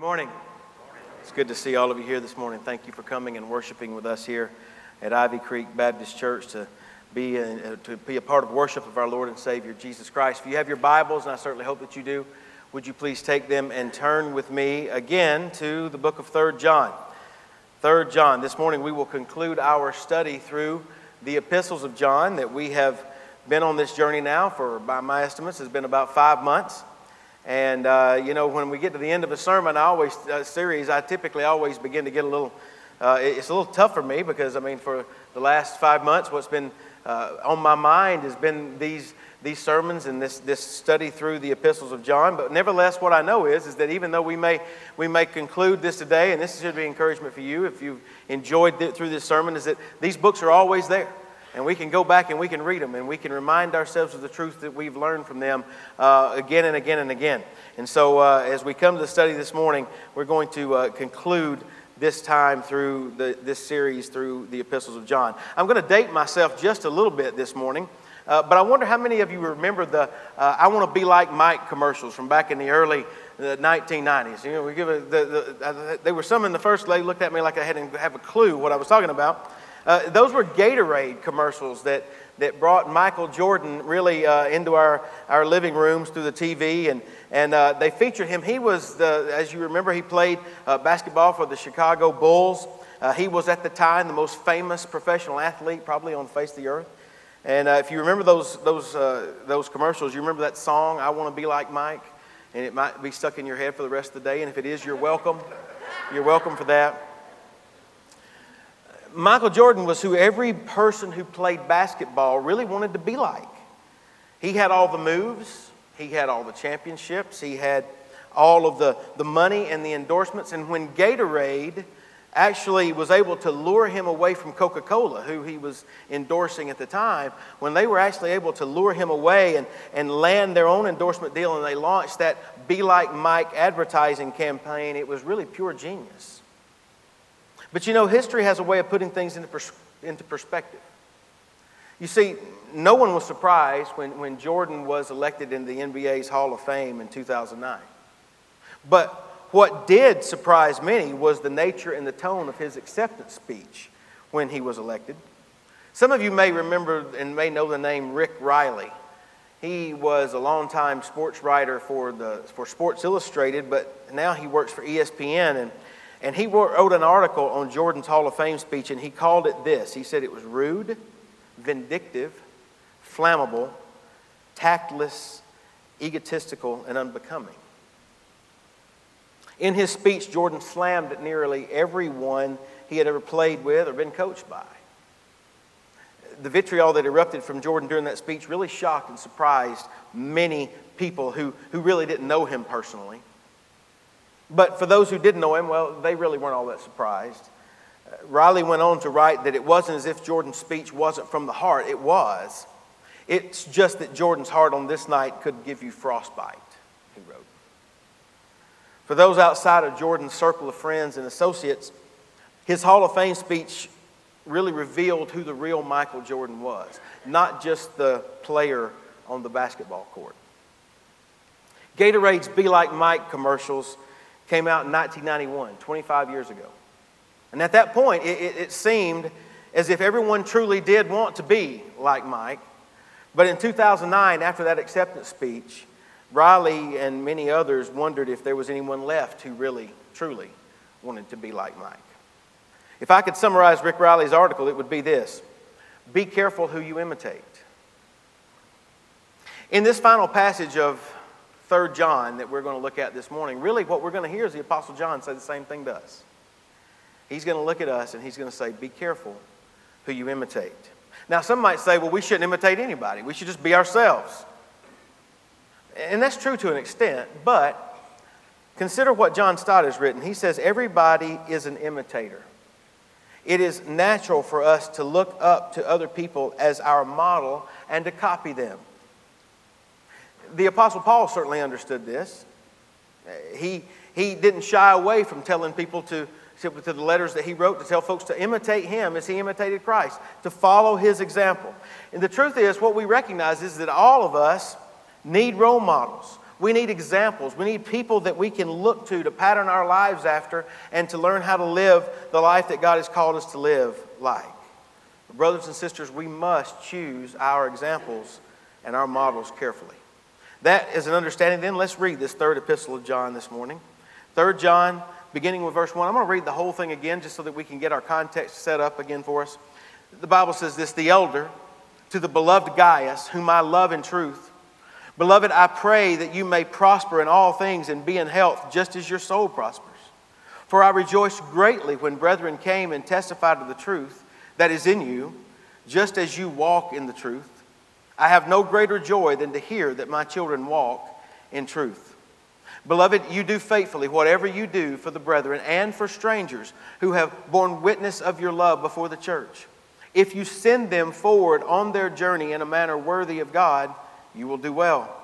Good morning. It's good to see all of you here this morning. Thank you for coming and worshiping with us here at Ivy Creek Baptist Church to be a, to be a part of worship of our Lord and Savior Jesus Christ. If you have your Bibles, and I certainly hope that you do, would you please take them and turn with me again to the book of Third John. Third John. This morning we will conclude our study through the epistles of John that we have been on this journey now for, by my estimates, has been about five months. And, uh, you know, when we get to the end of a sermon, I always, uh, series, I typically always begin to get a little, uh, it's a little tough for me because, I mean, for the last five months, what's been uh, on my mind has been these, these sermons and this, this study through the epistles of John. But nevertheless, what I know is, is that even though we may, we may conclude this today, and this should be encouragement for you if you've enjoyed through this sermon, is that these books are always there and we can go back and we can read them and we can remind ourselves of the truth that we've learned from them uh, again and again and again. And so, uh, as we come to the study this morning, we're going to uh, conclude this time through the, this series through the epistles of John. I'm going to date myself just a little bit this morning. Uh, but I wonder how many of you remember the uh, I Want to Be Like Mike commercials from back in the early the 1990s. You know, we give a, the, the, uh, they were some in the first. They looked at me like I hadn't have a clue what I was talking about. Uh, those were Gatorade commercials that, that brought Michael Jordan really uh, into our, our living rooms through the TV, and, and uh, they featured him. He was, the, as you remember, he played uh, basketball for the Chicago Bulls. Uh, he was at the time the most famous professional athlete probably on the face of the earth. And uh, if you remember those, those, those commercials, you remember that song, I Want to Be Like Mike? And it might be stuck in your head for the rest of the day. And if it is, you're welcome. You're welcome for that. Michael Jordan was who every person who played basketball really wanted to be like. He had all the moves, he had all the championships, he had all of the, the money and the endorsements. And when Gatorade actually was able to lure him away from Coca Cola, who he was endorsing at the time, when they were actually able to lure him away and, and land their own endorsement deal and they launched that Be Like Mike advertising campaign, it was really pure genius. But you know, history has a way of putting things into, pers- into perspective. You see, no one was surprised when, when Jordan was elected into the NBA's Hall of Fame in 2009. But what did surprise many was the nature and the tone of his acceptance speech when he was elected. Some of you may remember and may know the name Rick Reilly. He was a longtime sports writer for, the, for Sports Illustrated, but now he works for ESPN. And and he wrote an article on Jordan's Hall of Fame speech, and he called it this. He said it was rude, vindictive, flammable, tactless, egotistical, and unbecoming. In his speech, Jordan slammed at nearly everyone he had ever played with or been coached by. The vitriol that erupted from Jordan during that speech really shocked and surprised many people who, who really didn't know him personally. But for those who didn't know him, well, they really weren't all that surprised. Uh, Reilly went on to write that it wasn't as if Jordan's speech wasn't from the heart. It was. It's just that Jordan's heart on this night could give you frostbite, he wrote. For those outside of Jordan's circle of friends and associates, his Hall of Fame speech really revealed who the real Michael Jordan was, not just the player on the basketball court. Gatorade's Be Like Mike commercials came out in 1991, 25 years ago. And at that point, it, it, it seemed as if everyone truly did want to be like Mike. But in 2009, after that acceptance speech, Reilly and many others wondered if there was anyone left who really, truly wanted to be like Mike. If I could summarize Rick Reilly's article, it would be this Be careful who you imitate. In this final passage of 3 John that we're going to look at this morning, really what we're going to hear is the Apostle John say the same thing to us. He's going to look at us and he's going to say, Be careful who you imitate. Now, some might say, Well, we shouldn't imitate anybody, we should just be ourselves. And that's true to an extent, but consider what John Stott has written. He says, Everybody is an imitator. It is natural for us to look up to other people as our model and to copy them the Apostle Paul certainly understood this. He, he didn't shy away from telling people to, to the letters that he wrote to tell folks to imitate him as he imitated Christ, to follow his example. And the truth is, what we recognize is that all of us need role models. We need examples. We need people that we can look to to pattern our lives after and to learn how to live the life that God has called us to live like. Brothers and sisters, we must choose our examples and our models carefully. That is an understanding. Then let's read this third epistle of John this morning. Third John, beginning with verse 1. I'm going to read the whole thing again just so that we can get our context set up again for us. The Bible says this The elder, to the beloved Gaius, whom I love in truth. Beloved, I pray that you may prosper in all things and be in health, just as your soul prospers. For I rejoiced greatly when brethren came and testified to the truth that is in you, just as you walk in the truth. I have no greater joy than to hear that my children walk in truth. Beloved, you do faithfully whatever you do for the brethren and for strangers who have borne witness of your love before the church. If you send them forward on their journey in a manner worthy of God, you will do well.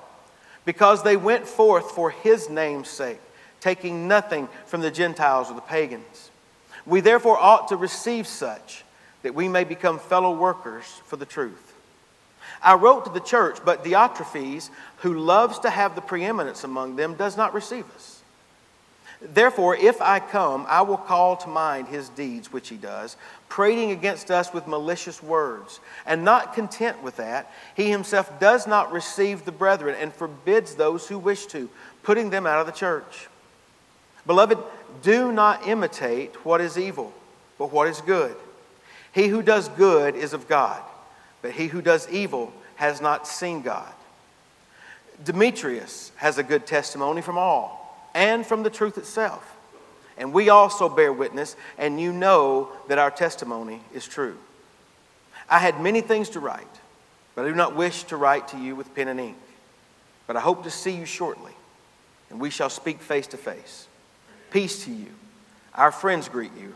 Because they went forth for his name's sake, taking nothing from the Gentiles or the pagans. We therefore ought to receive such, that we may become fellow workers for the truth. I wrote to the church, but Diotrephes, who loves to have the preeminence among them, does not receive us. Therefore, if I come, I will call to mind his deeds, which he does, prating against us with malicious words. And not content with that, he himself does not receive the brethren and forbids those who wish to, putting them out of the church. Beloved, do not imitate what is evil, but what is good. He who does good is of God, but he who does evil has not seen God. Demetrius has a good testimony from all and from the truth itself. And we also bear witness, and you know that our testimony is true. I had many things to write, but I do not wish to write to you with pen and ink. But I hope to see you shortly, and we shall speak face to face. Peace to you. Our friends greet you.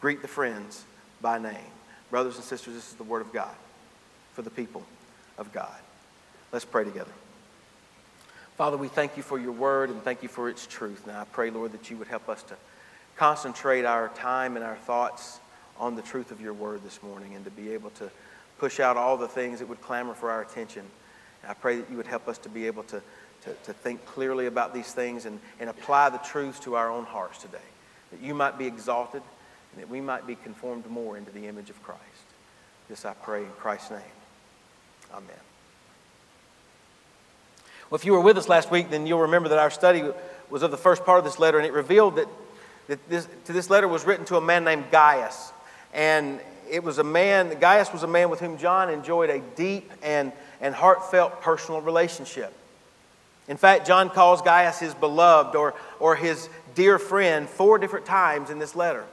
Greet the friends by name. Brothers and sisters, this is the word of God for the people of God. Let's pray together. Father, we thank you for your word and thank you for its truth. Now I pray, Lord, that you would help us to concentrate our time and our thoughts on the truth of your word this morning and to be able to push out all the things that would clamor for our attention. And I pray that you would help us to be able to, to, to think clearly about these things and, and apply the truths to our own hearts today. That you might be exalted and that we might be conformed more into the image of Christ. This I pray in Christ's name. Amen. Well, if you were with us last week, then you'll remember that our study was of the first part of this letter, and it revealed that, that this, to this letter was written to a man named Gaius. And it was a man, Gaius was a man with whom John enjoyed a deep and, and heartfelt personal relationship. In fact, John calls Gaius his beloved or, or his dear friend four different times in this letter.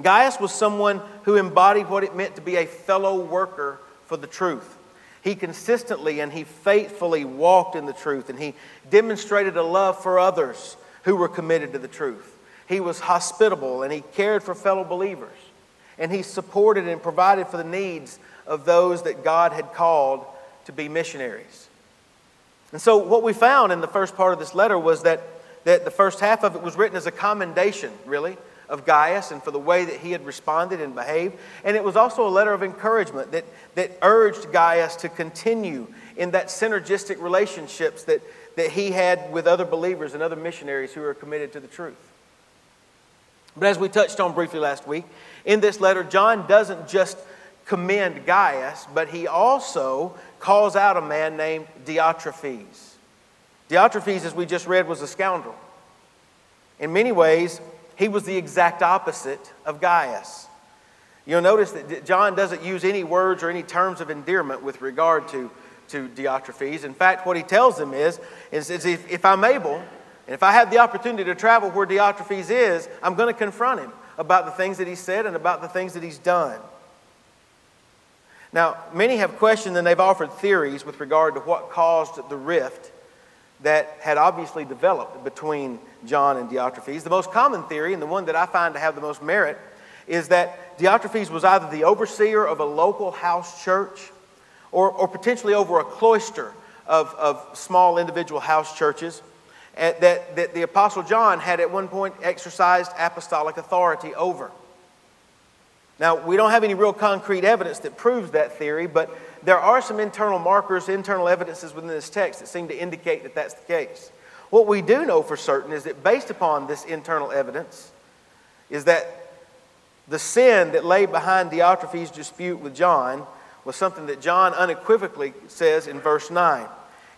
Gaius was someone who embodied what it meant to be a fellow worker for the truth. He consistently and he faithfully walked in the truth, and he demonstrated a love for others who were committed to the truth. He was hospitable and he cared for fellow believers, and he supported and provided for the needs of those that God had called to be missionaries. And so, what we found in the first part of this letter was that, that the first half of it was written as a commendation, really, of Gaius and for the way that he had responded and behaved. And it was also a letter of encouragement that, that urged Gaius to continue in that synergistic relationships that, that he had with other believers and other missionaries who are committed to the truth. But as we touched on briefly last week, in this letter, John doesn't just commend Gaius, but he also calls out a man named Diotrephes. Diotrephes, as we just read, was a scoundrel. In many ways, he was the exact opposite of Gaius. You'll notice that John doesn't use any words or any terms of endearment with regard to, to Diotrephes. In fact, what he tells them is, is, is if, if I'm able, and if I have the opportunity to travel where Diotrephes is, I'm going to confront him about the things that he said and about the things that he's done. Now, many have questioned and they've offered theories with regard to what caused the rift that had obviously developed between John and Diotrephes. The most common theory, and the one that I find to have the most merit, is that Diotrephes was either the overseer of a local house church or, or potentially over a cloister of, of small individual house churches eh, that, that the Apostle John had at one point exercised apostolic authority over. Now, we don't have any real concrete evidence that proves that theory, but, there are some internal markers, internal evidences within this text that seem to indicate that that's the case. What we do know for certain is that based upon this internal evidence, is that the sin that lay behind Diotrephes' dispute with John was something that John unequivocally says in verse 9.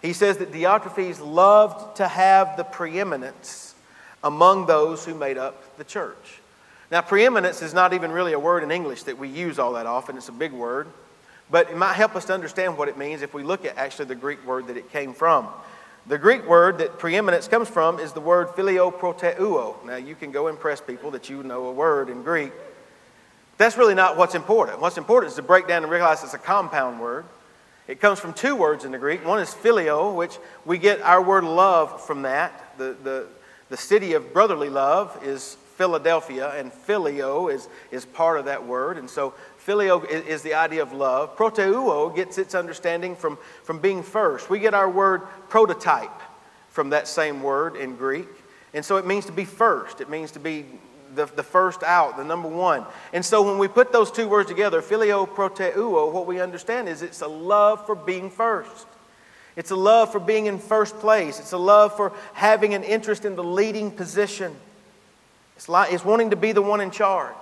He says that Diotrephes loved to have the preeminence among those who made up the church. Now, preeminence is not even really a word in English that we use all that often, it's a big word. But it might help us to understand what it means if we look at actually the Greek word that it came from. The Greek word that preeminence comes from is the word filio proteuo. Now, you can go impress people that you know a word in Greek. That's really not what's important. What's important is to break down and realize it's a compound word. It comes from two words in the Greek. One is filio, which we get our word love from that. The, the, the city of brotherly love is Philadelphia, and filio is, is part of that word. And so is, is the idea of love. Proteuo gets its understanding from, from being first. We get our word prototype from that same word in Greek. And so it means to be first. It means to be the, the first out, the number one. And so when we put those two words together, filio proteuo, what we understand is it's a love for being first. It's a love for being in first place. It's a love for having an interest in the leading position. It's, like, it's wanting to be the one in charge.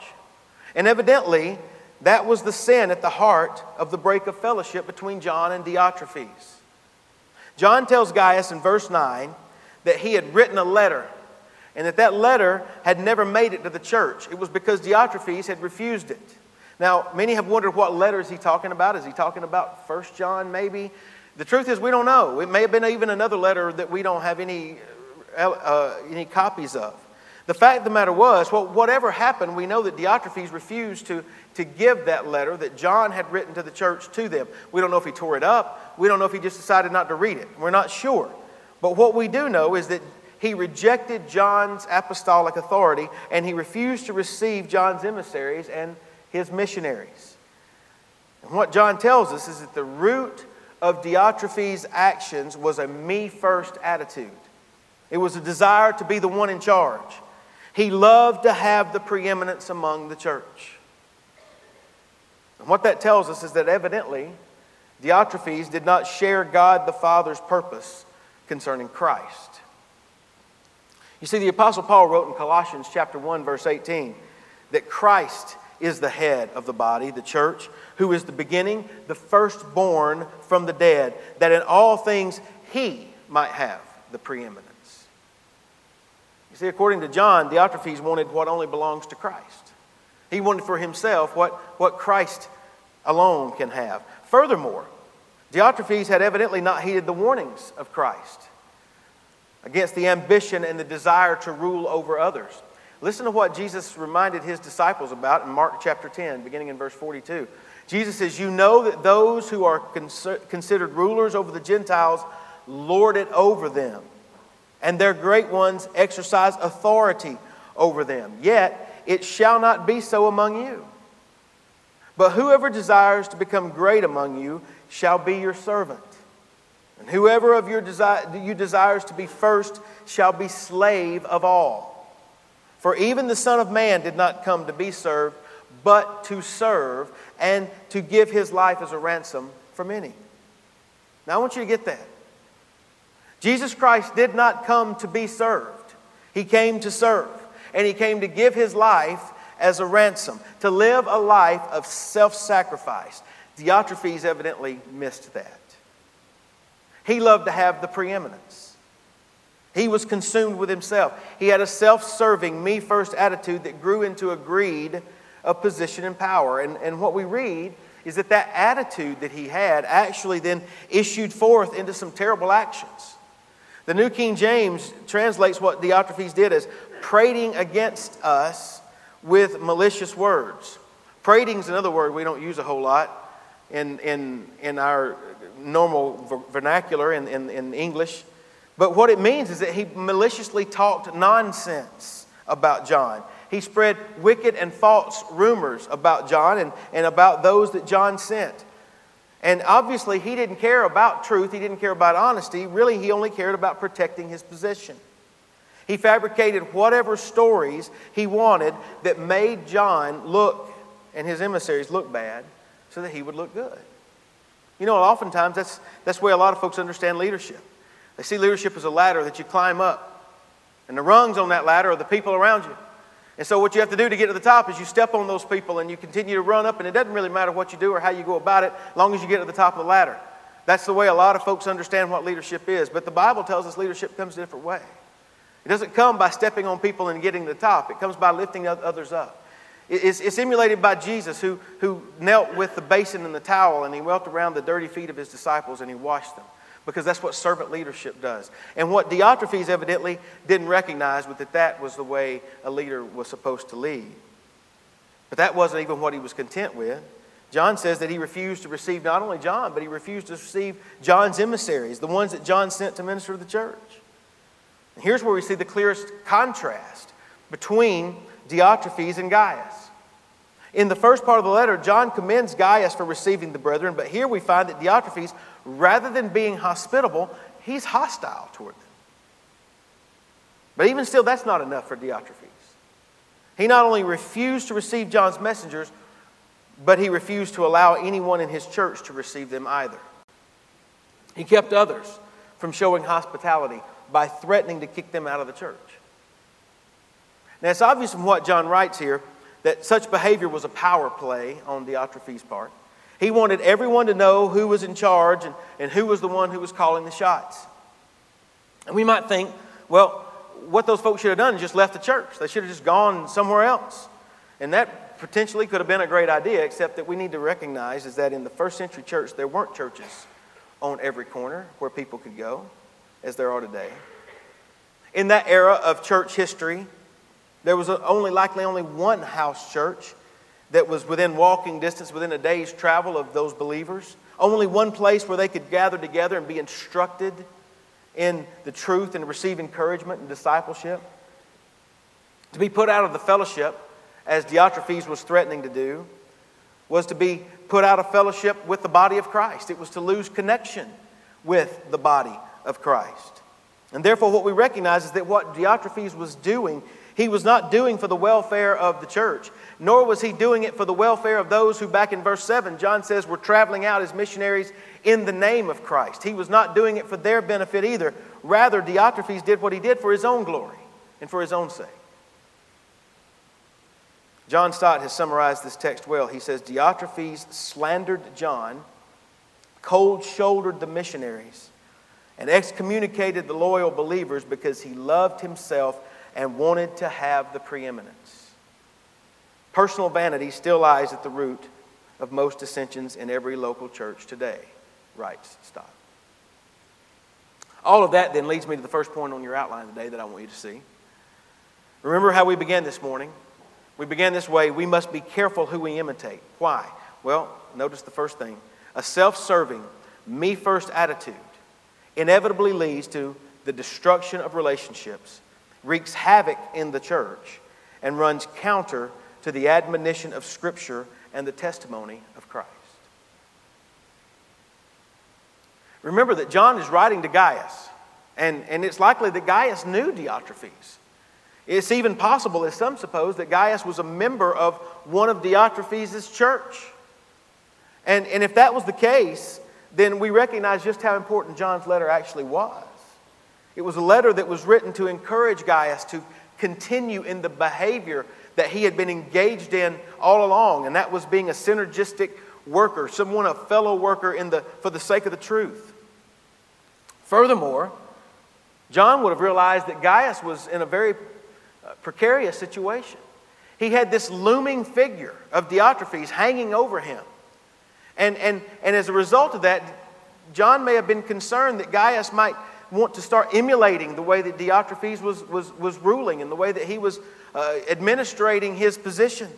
And evidently, that was the sin at the heart of the break of fellowship between John and Diotrephes. John tells Gaius in verse 9 that he had written a letter and that that letter had never made it to the church. It was because Diotrephes had refused it. Now, many have wondered what letter is he talking about? Is he talking about First John maybe? The truth is we don't know. It may have been even another letter that we don't have any, uh, any copies of. The fact of the matter was, well, whatever happened, we know that Diotrephes refused to, to give that letter that John had written to the church to them. We don't know if he tore it up. We don't know if he just decided not to read it. We're not sure. But what we do know is that he rejected John's apostolic authority and he refused to receive John's emissaries and his missionaries. And what John tells us is that the root of Diotrephes' actions was a me first attitude. It was a desire to be the one in charge. He loved to have the preeminence among the church. And what that tells us is that evidently Diotrephes did not share God the Father's purpose concerning Christ. You see, the Apostle Paul wrote in Colossians chapter 1, verse 18, that Christ is the head of the body, the church, who is the beginning, the firstborn from the dead, that in all things he might have the preeminence. You see, according to John, Diotrephes wanted what only belongs to Christ. He wanted for himself what, what Christ alone can have. Furthermore, Diotrephes had evidently not heeded the warnings of Christ against the ambition and the desire to rule over others. Listen to what Jesus reminded his disciples about in Mark chapter 10, beginning in verse 42. Jesus says, You know that those who are considered rulers over the Gentiles lord it over them and their great ones exercise authority over them. Yet it shall not be so among you. But whoever desires to become great among you shall be your servant. And whoever of your desi- you desires to be first shall be slave of all. For even the Son of Man did not come to be served, but to serve and to give his life as a ransom for many. Now I want you to get that. Jesus Christ did not come to be served, He came to serve. And He came to give His life as a ransom, to live a life of self sacrifice. Diotrephes evidently missed that. He loved to have the preeminence. He was consumed with himself. He had a self serving, me first attitude that grew into a greed of position and power. And, and what we read is that that attitude that he had actually then issued forth into some terrible actions. The New King James translates what Diotrephes did as prating against us with malicious words. Prating is another word we don't use a whole lot in, in, in our normal vernacular in, in, in English. But what it means is that he maliciously talked nonsense about John. He spread wicked and false rumors about John and, and about those that John sent. And obviously, he didn't care about truth, he didn't care about honesty. Really, he only cared about protecting his position. He fabricated whatever stories he wanted that made John look and his emissaries look bad so that he would look good. You know, oftentimes that's, that's the way a lot of folks understand leadership. They see leadership as a ladder that you climb up, and the rungs on that ladder are the people around you. And so, what you have to do to get to the top is you step on those people and you continue to run up, and it doesn't really matter what you do or how you go about it, as long as you get to the top of the ladder. That's the way a lot of folks understand what leadership is. But the Bible tells us leadership comes a different way. It doesn't come by stepping on people and getting to the top, it comes by lifting others up. It's, it's emulated by Jesus, who, who knelt with the basin and the towel, and he knelt around the dirty feet of his disciples and he washed them because that's what servant leadership does. And what Diotrephes evidently didn't recognize was that that was the way a leader was supposed to lead. But that wasn't even what he was content with. John says that he refused to receive not only John, but he refused to receive John's emissaries, the ones that John sent to minister to the church. And here's where we see the clearest contrast between Diotrephes and Gaius. In the first part of the letter, John commends Gaius for receiving the brethren, but here we find that Diotrephes, rather than being hospitable, he's hostile toward them. But even still, that's not enough for Diotrephes. He not only refused to receive John's messengers, but he refused to allow anyone in his church to receive them either. He kept others from showing hospitality by threatening to kick them out of the church. Now, it's obvious from what John writes here that such behavior was a power play on Diotrephes' part. He wanted everyone to know who was in charge and, and who was the one who was calling the shots. And we might think, well, what those folks should have done is just left the church. They should have just gone somewhere else. And that potentially could have been a great idea, except that we need to recognize is that in the first century church, there weren't churches on every corner where people could go, as there are today. In that era of church history, there was only likely only one house church that was within walking distance, within a day's travel of those believers. Only one place where they could gather together and be instructed in the truth and receive encouragement and discipleship. To be put out of the fellowship, as Diotrephes was threatening to do, was to be put out of fellowship with the body of Christ. It was to lose connection with the body of Christ. And therefore, what we recognize is that what Diotrephes was doing he was not doing for the welfare of the church, nor was he doing it for the welfare of those who, back in verse 7, John says, were traveling out as missionaries in the name of Christ. He was not doing it for their benefit either. Rather, Diotrephes did what he did for his own glory and for his own sake. John Stott has summarized this text well. He says, Diotrephes slandered John, cold shouldered the missionaries, and excommunicated the loyal believers because he loved himself and wanted to have the preeminence. Personal vanity still lies at the root of most dissensions in every local church today, writes Stott. All of that then leads me to the first point on your outline today that I want you to see. Remember how we began this morning? We began this way we must be careful who we imitate. Why? Well, notice the first thing a self serving, me first attitude inevitably leads to the destruction of relationships wreaks havoc in the church and runs counter to the admonition of Scripture and the testimony of Christ. Remember that John is writing to Gaius, and, and it's likely that Gaius knew Diotrephes. It's even possible, as some suppose, that Gaius was a member of one of Diotrephes' church. And, and if that was the case, then we recognize just how important John's letter actually was. It was a letter that was written to encourage Gaius to continue in the behavior that he had been engaged in all along, and that was being a synergistic worker, someone, a fellow worker in the, for the sake of the truth. Furthermore, John would have realized that Gaius was in a very uh, precarious situation. He had this looming figure of Diotrephes hanging over him. And, and, and as a result of that, John may have been concerned that Gaius might want to start emulating the way that Diotrephes was, was, was ruling and the way that he was uh, administrating his position.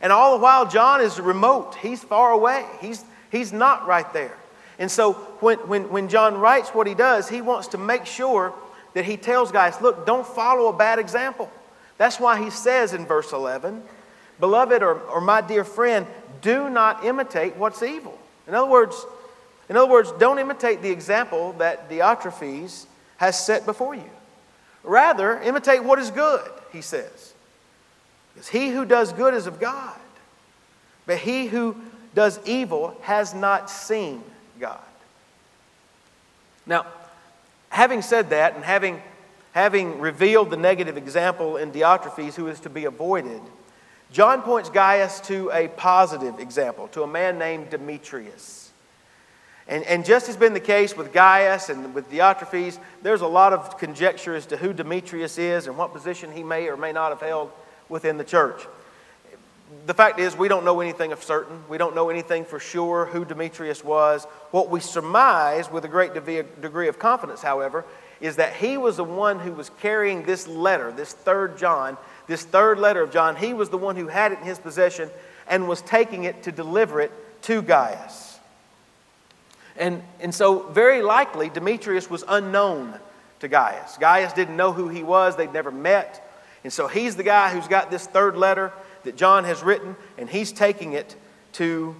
And all the while, John is remote. He's far away. He's, he's not right there. And so when, when, when John writes what he does, he wants to make sure that he tells Gaius, look, don't follow a bad example. That's why he says in verse 11, Beloved or, or my dear friend, do not imitate what's evil. In other words, in other words, don't imitate the example that Diotrephes has set before you. Rather, imitate what is good, he says. Because he who does good is of God, but he who does evil has not seen God. Now, having said that and having, having revealed the negative example in Diotrephes who is to be avoided, John points Gaius to a positive example, to a man named Demetrius. And, and just has been the case with Gaius and with Diotrephes, there's a lot of conjecture as to who Demetrius is and what position he may or may not have held within the church. The fact is, we don't know anything of certain. We don't know anything for sure who Demetrius was. What we surmise with a great degree of confidence, however, is that he was the one who was carrying this letter, this third John, this third letter of John. He was the one who had it in his possession and was taking it to deliver it to Gaius. And, and so, very likely, Demetrius was unknown to Gaius. Gaius didn't know who he was, they'd never met. And so, he's the guy who's got this third letter that John has written, and he's taking it to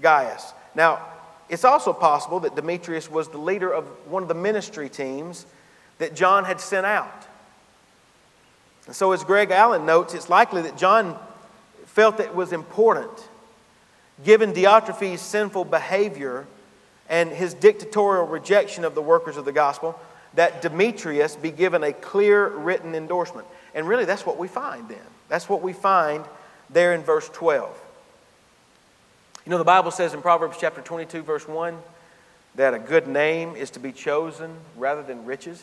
Gaius. Now, it's also possible that Demetrius was the leader of one of the ministry teams that John had sent out. And so, as Greg Allen notes, it's likely that John felt that it was important, given Diotrephes' sinful behavior and his dictatorial rejection of the workers of the gospel, that Demetrius be given a clear written endorsement. And really, that's what we find then. That's what we find there in verse 12. You know, the Bible says in Proverbs chapter 22, verse 1, that a good name is to be chosen rather than riches.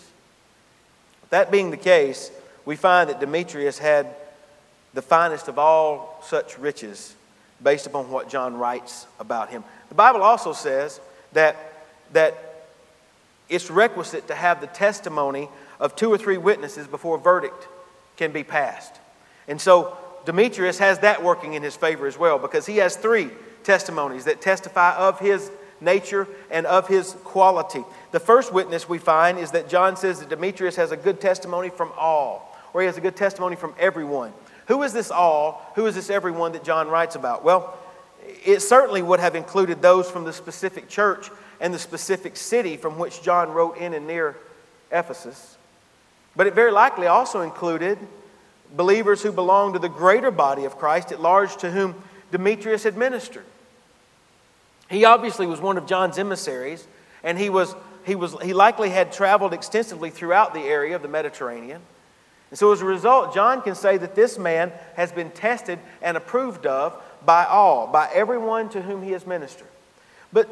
That being the case, we find that Demetrius had the finest of all such riches based upon what John writes about him. The Bible also says that, that it's requisite to have the testimony of two or three witnesses before a verdict can be passed. And so Demetrius has that working in his favor as well because he has three testimonies that testify of his nature and of his quality. The first witness we find is that John says that Demetrius has a good testimony from all, or he has a good testimony from everyone. Who is this all? Who is this everyone that John writes about? Well, it certainly would have included those from the specific church and the specific city from which John wrote in and near Ephesus. But it very likely also included believers who belonged to the greater body of Christ at large to whom Demetrius had ministered. He obviously was one of John's emissaries, and he, was, he, was, he likely had traveled extensively throughout the area of the Mediterranean. And so, as a result, John can say that this man has been tested and approved of by all, by everyone to whom he has ministered. But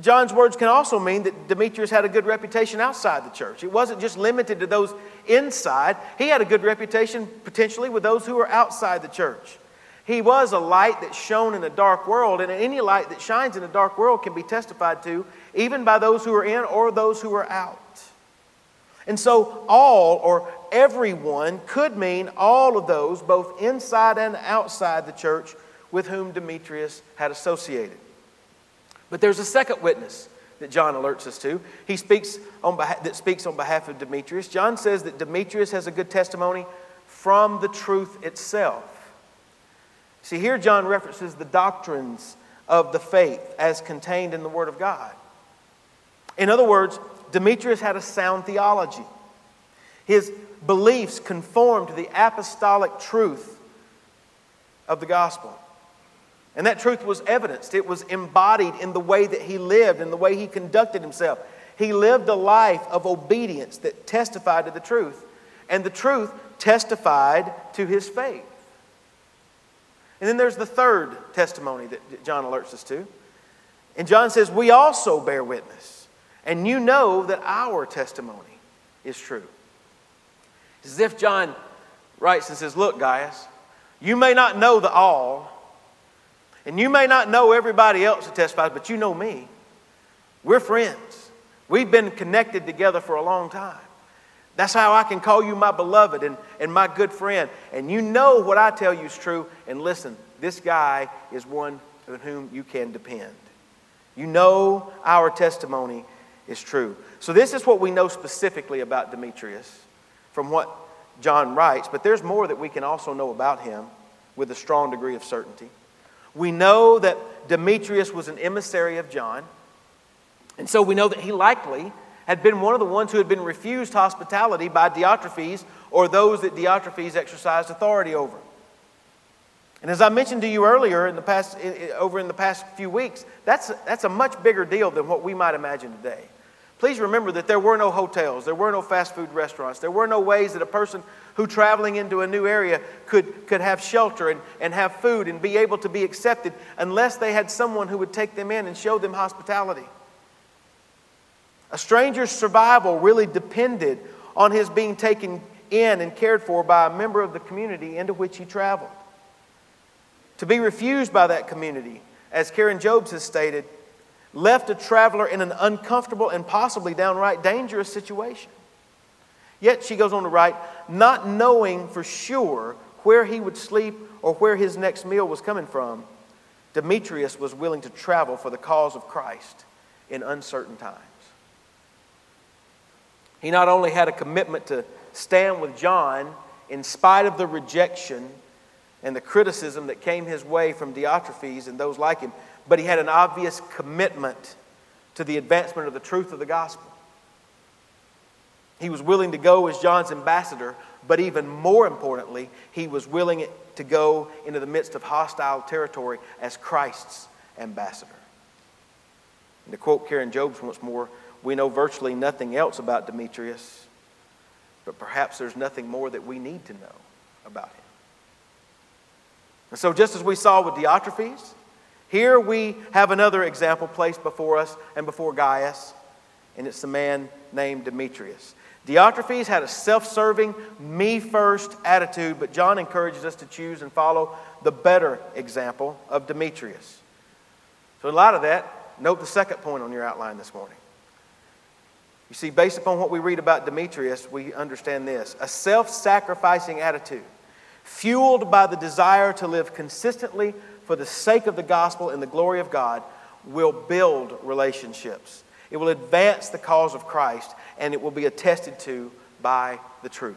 John's words can also mean that Demetrius had a good reputation outside the church. It wasn't just limited to those inside, he had a good reputation potentially with those who were outside the church. He was a light that shone in a dark world, and any light that shines in a dark world can be testified to even by those who are in or those who are out. And so, all or everyone could mean all of those, both inside and outside the church, with whom Demetrius had associated. But there's a second witness that John alerts us to. He speaks on that speaks on behalf of Demetrius. John says that Demetrius has a good testimony from the truth itself. See, here John references the doctrines of the faith as contained in the Word of God. In other words, Demetrius had a sound theology. His beliefs conformed to the apostolic truth of the gospel. And that truth was evidenced, it was embodied in the way that he lived, in the way he conducted himself. He lived a life of obedience that testified to the truth, and the truth testified to his faith. And then there's the third testimony that John alerts us to. And John says, We also bear witness, and you know that our testimony is true. It's as if John writes and says, Look, Gaius, you may not know the all, and you may not know everybody else that testifies, but you know me. We're friends. We've been connected together for a long time. That's how I can call you my beloved and, and my good friend. And you know what I tell you is true. And listen, this guy is one on whom you can depend. You know our testimony is true. So, this is what we know specifically about Demetrius from what John writes, but there's more that we can also know about him with a strong degree of certainty. We know that Demetrius was an emissary of John, and so we know that he likely had been one of the ones who had been refused hospitality by Diotrephes or those that Diotrephes exercised authority over. And as I mentioned to you earlier in the past, over in the past few weeks, that's, that's a much bigger deal than what we might imagine today. Please remember that there were no hotels, there were no fast food restaurants, there were no ways that a person who traveling into a new area could, could have shelter and, and have food and be able to be accepted unless they had someone who would take them in and show them hospitality. A stranger's survival really depended on his being taken in and cared for by a member of the community into which he traveled. To be refused by that community, as Karen Jobes has stated, left a traveler in an uncomfortable and possibly downright dangerous situation. Yet, she goes on to write, not knowing for sure where he would sleep or where his next meal was coming from, Demetrius was willing to travel for the cause of Christ in uncertain times. He not only had a commitment to stand with John in spite of the rejection and the criticism that came his way from Diotrephes and those like him, but he had an obvious commitment to the advancement of the truth of the gospel. He was willing to go as John's ambassador, but even more importantly, he was willing to go into the midst of hostile territory as Christ's ambassador. And to quote Karen Jobes once more, we know virtually nothing else about Demetrius, but perhaps there's nothing more that we need to know about him. And so, just as we saw with Diotrephes, here we have another example placed before us and before Gaius, and it's the man named Demetrius. Diotrephes had a self serving, me first attitude, but John encourages us to choose and follow the better example of Demetrius. So, in light of that, note the second point on your outline this morning. You see, based upon what we read about Demetrius, we understand this a self sacrificing attitude fueled by the desire to live consistently for the sake of the gospel and the glory of God, will build relationships. It will advance the cause of Christ, and it will be attested to by the truth.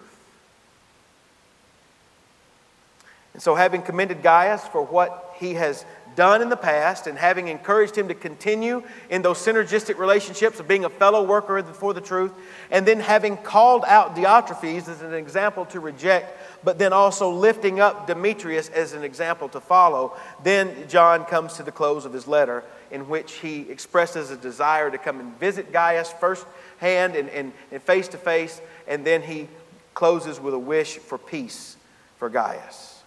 And so, having commended Gaius for what he has done in the past and having encouraged him to continue in those synergistic relationships of being a fellow worker for the truth, and then having called out Diotrephes as an example to reject, but then also lifting up Demetrius as an example to follow, then John comes to the close of his letter in which he expresses a desire to come and visit Gaius firsthand and, and, and face to face, and then he closes with a wish for peace for Gaius.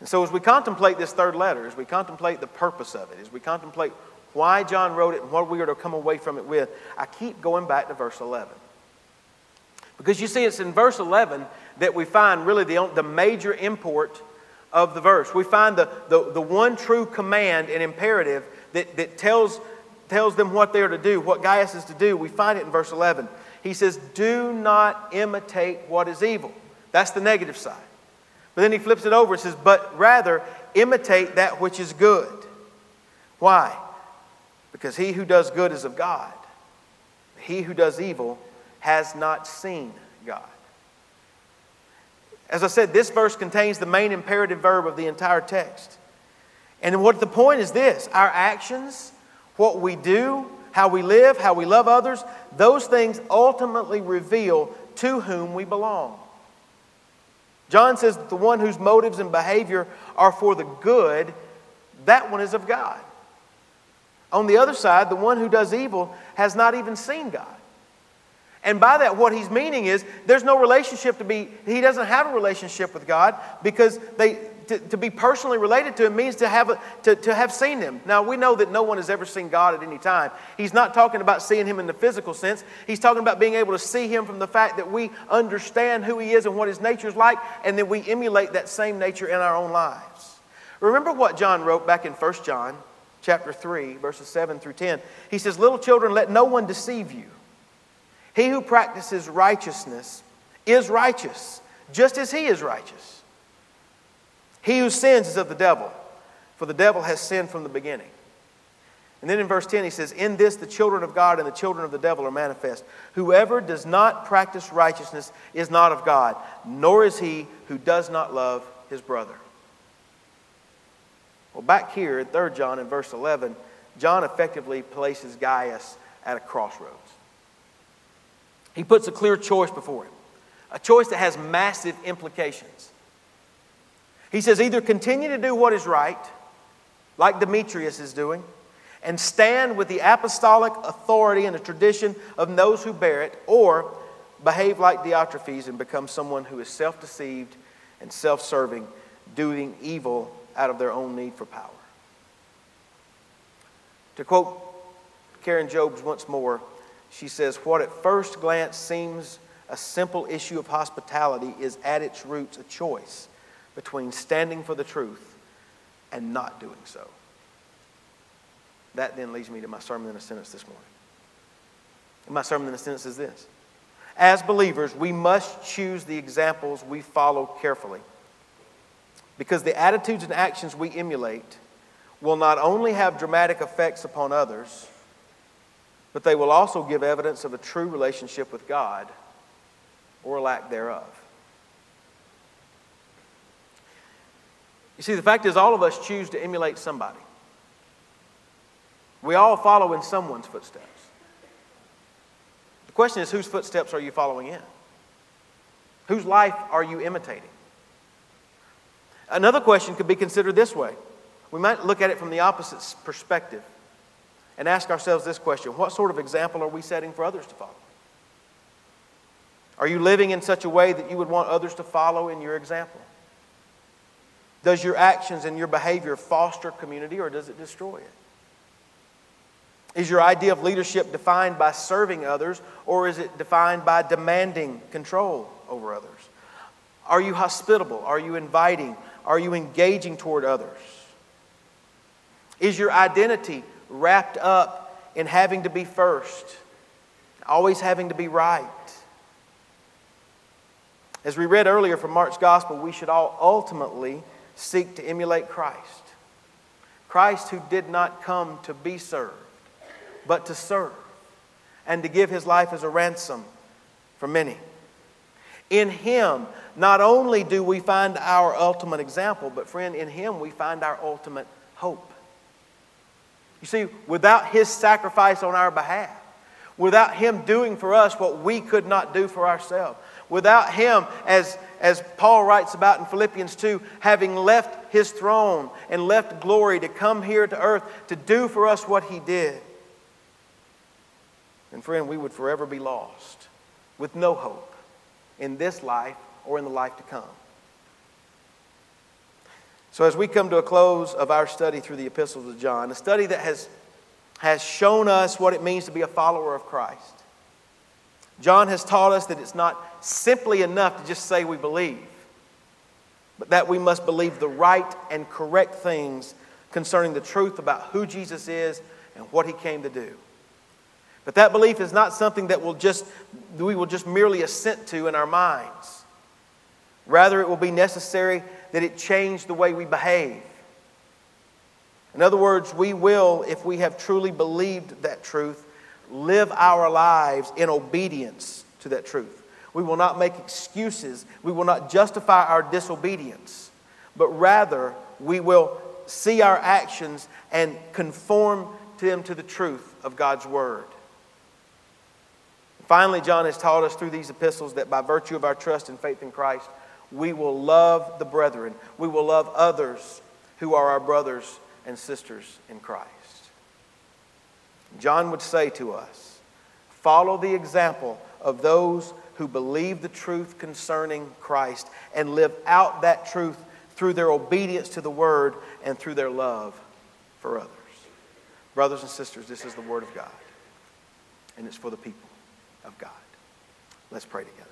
And so, as we contemplate this third letter, as we contemplate the purpose of it, as we contemplate why John wrote it and what we are to come away from it with, I keep going back to verse 11. Because you see, it's in verse 11 that we find really the, the major import of the verse. We find the, the, the one true command and imperative that, that tells, tells them what they are to do, what Gaius is to do. We find it in verse 11. He says, Do not imitate what is evil. That's the negative side. But then he flips it over and says, But rather imitate that which is good. Why? Because he who does good is of God. He who does evil has not seen God. As I said, this verse contains the main imperative verb of the entire text. And what the point is this our actions, what we do, how we live, how we love others, those things ultimately reveal to whom we belong. John says that the one whose motives and behavior are for the good, that one is of God. On the other side, the one who does evil has not even seen God. And by that, what he's meaning is there's no relationship to be, he doesn't have a relationship with God because they, to, to be personally related to him means to have, a, to, to have seen him. Now, we know that no one has ever seen God at any time. He's not talking about seeing him in the physical sense. He's talking about being able to see him from the fact that we understand who he is and what his nature is like, and then we emulate that same nature in our own lives. Remember what John wrote back in 1 John chapter 3, verses 7 through 10. He says, Little children, let no one deceive you. He who practices righteousness is righteous, just as he is righteous. He who sins is of the devil, for the devil has sinned from the beginning. And then in verse 10, he says, In this the children of God and the children of the devil are manifest. Whoever does not practice righteousness is not of God, nor is he who does not love his brother. Well, back here in 3 John in verse 11, John effectively places Gaius at a crossroads. He puts a clear choice before him, a choice that has massive implications. He says, either continue to do what is right, like Demetrius is doing, and stand with the apostolic authority and the tradition of those who bear it, or behave like Diotrephes and become someone who is self deceived and self serving, doing evil out of their own need for power. To quote Karen Jobes once more, she says, What at first glance seems a simple issue of hospitality is at its roots a choice between standing for the truth and not doing so. That then leads me to my sermon in a sentence this morning. My sermon in a sentence is this As believers, we must choose the examples we follow carefully because the attitudes and actions we emulate will not only have dramatic effects upon others, but they will also give evidence of a true relationship with God or lack thereof. You see, the fact is, all of us choose to emulate somebody. We all follow in someone's footsteps. The question is, whose footsteps are you following in? Whose life are you imitating? Another question could be considered this way. We might look at it from the opposite perspective and ask ourselves this question What sort of example are we setting for others to follow? Are you living in such a way that you would want others to follow in your example? Does your actions and your behavior foster community or does it destroy it? Is your idea of leadership defined by serving others or is it defined by demanding control over others? Are you hospitable? Are you inviting? Are you engaging toward others? Is your identity wrapped up in having to be first, always having to be right? As we read earlier from Mark's Gospel, we should all ultimately seek to emulate Christ. Christ who did not come to be served, but to serve and to give his life as a ransom for many. In him, not only do we find our ultimate example, but friend, in him we find our ultimate hope. You see, without his sacrifice on our behalf, without him doing for us what we could not do for ourselves, without him, as, as Paul writes about in Philippians 2, having left his throne and left glory to come here to earth to do for us what he did. And friend, we would forever be lost with no hope in this life or in the life to come. So, as we come to a close of our study through the epistles of John, a study that has, has shown us what it means to be a follower of Christ, John has taught us that it's not simply enough to just say we believe, but that we must believe the right and correct things concerning the truth about who Jesus is and what he came to do. But that belief is not something that will just, we will just merely assent to in our minds. Rather, it will be necessary that it changed the way we behave. In other words, we will, if we have truly believed that truth, live our lives in obedience to that truth. We will not make excuses. We will not justify our disobedience, but rather we will see our actions and conform them to the truth of God's Word. Finally, John has taught us through these epistles that by virtue of our trust and faith in Christ, we will love the brethren. We will love others who are our brothers and sisters in Christ. John would say to us follow the example of those who believe the truth concerning Christ and live out that truth through their obedience to the word and through their love for others. Brothers and sisters, this is the word of God, and it's for the people of God. Let's pray together.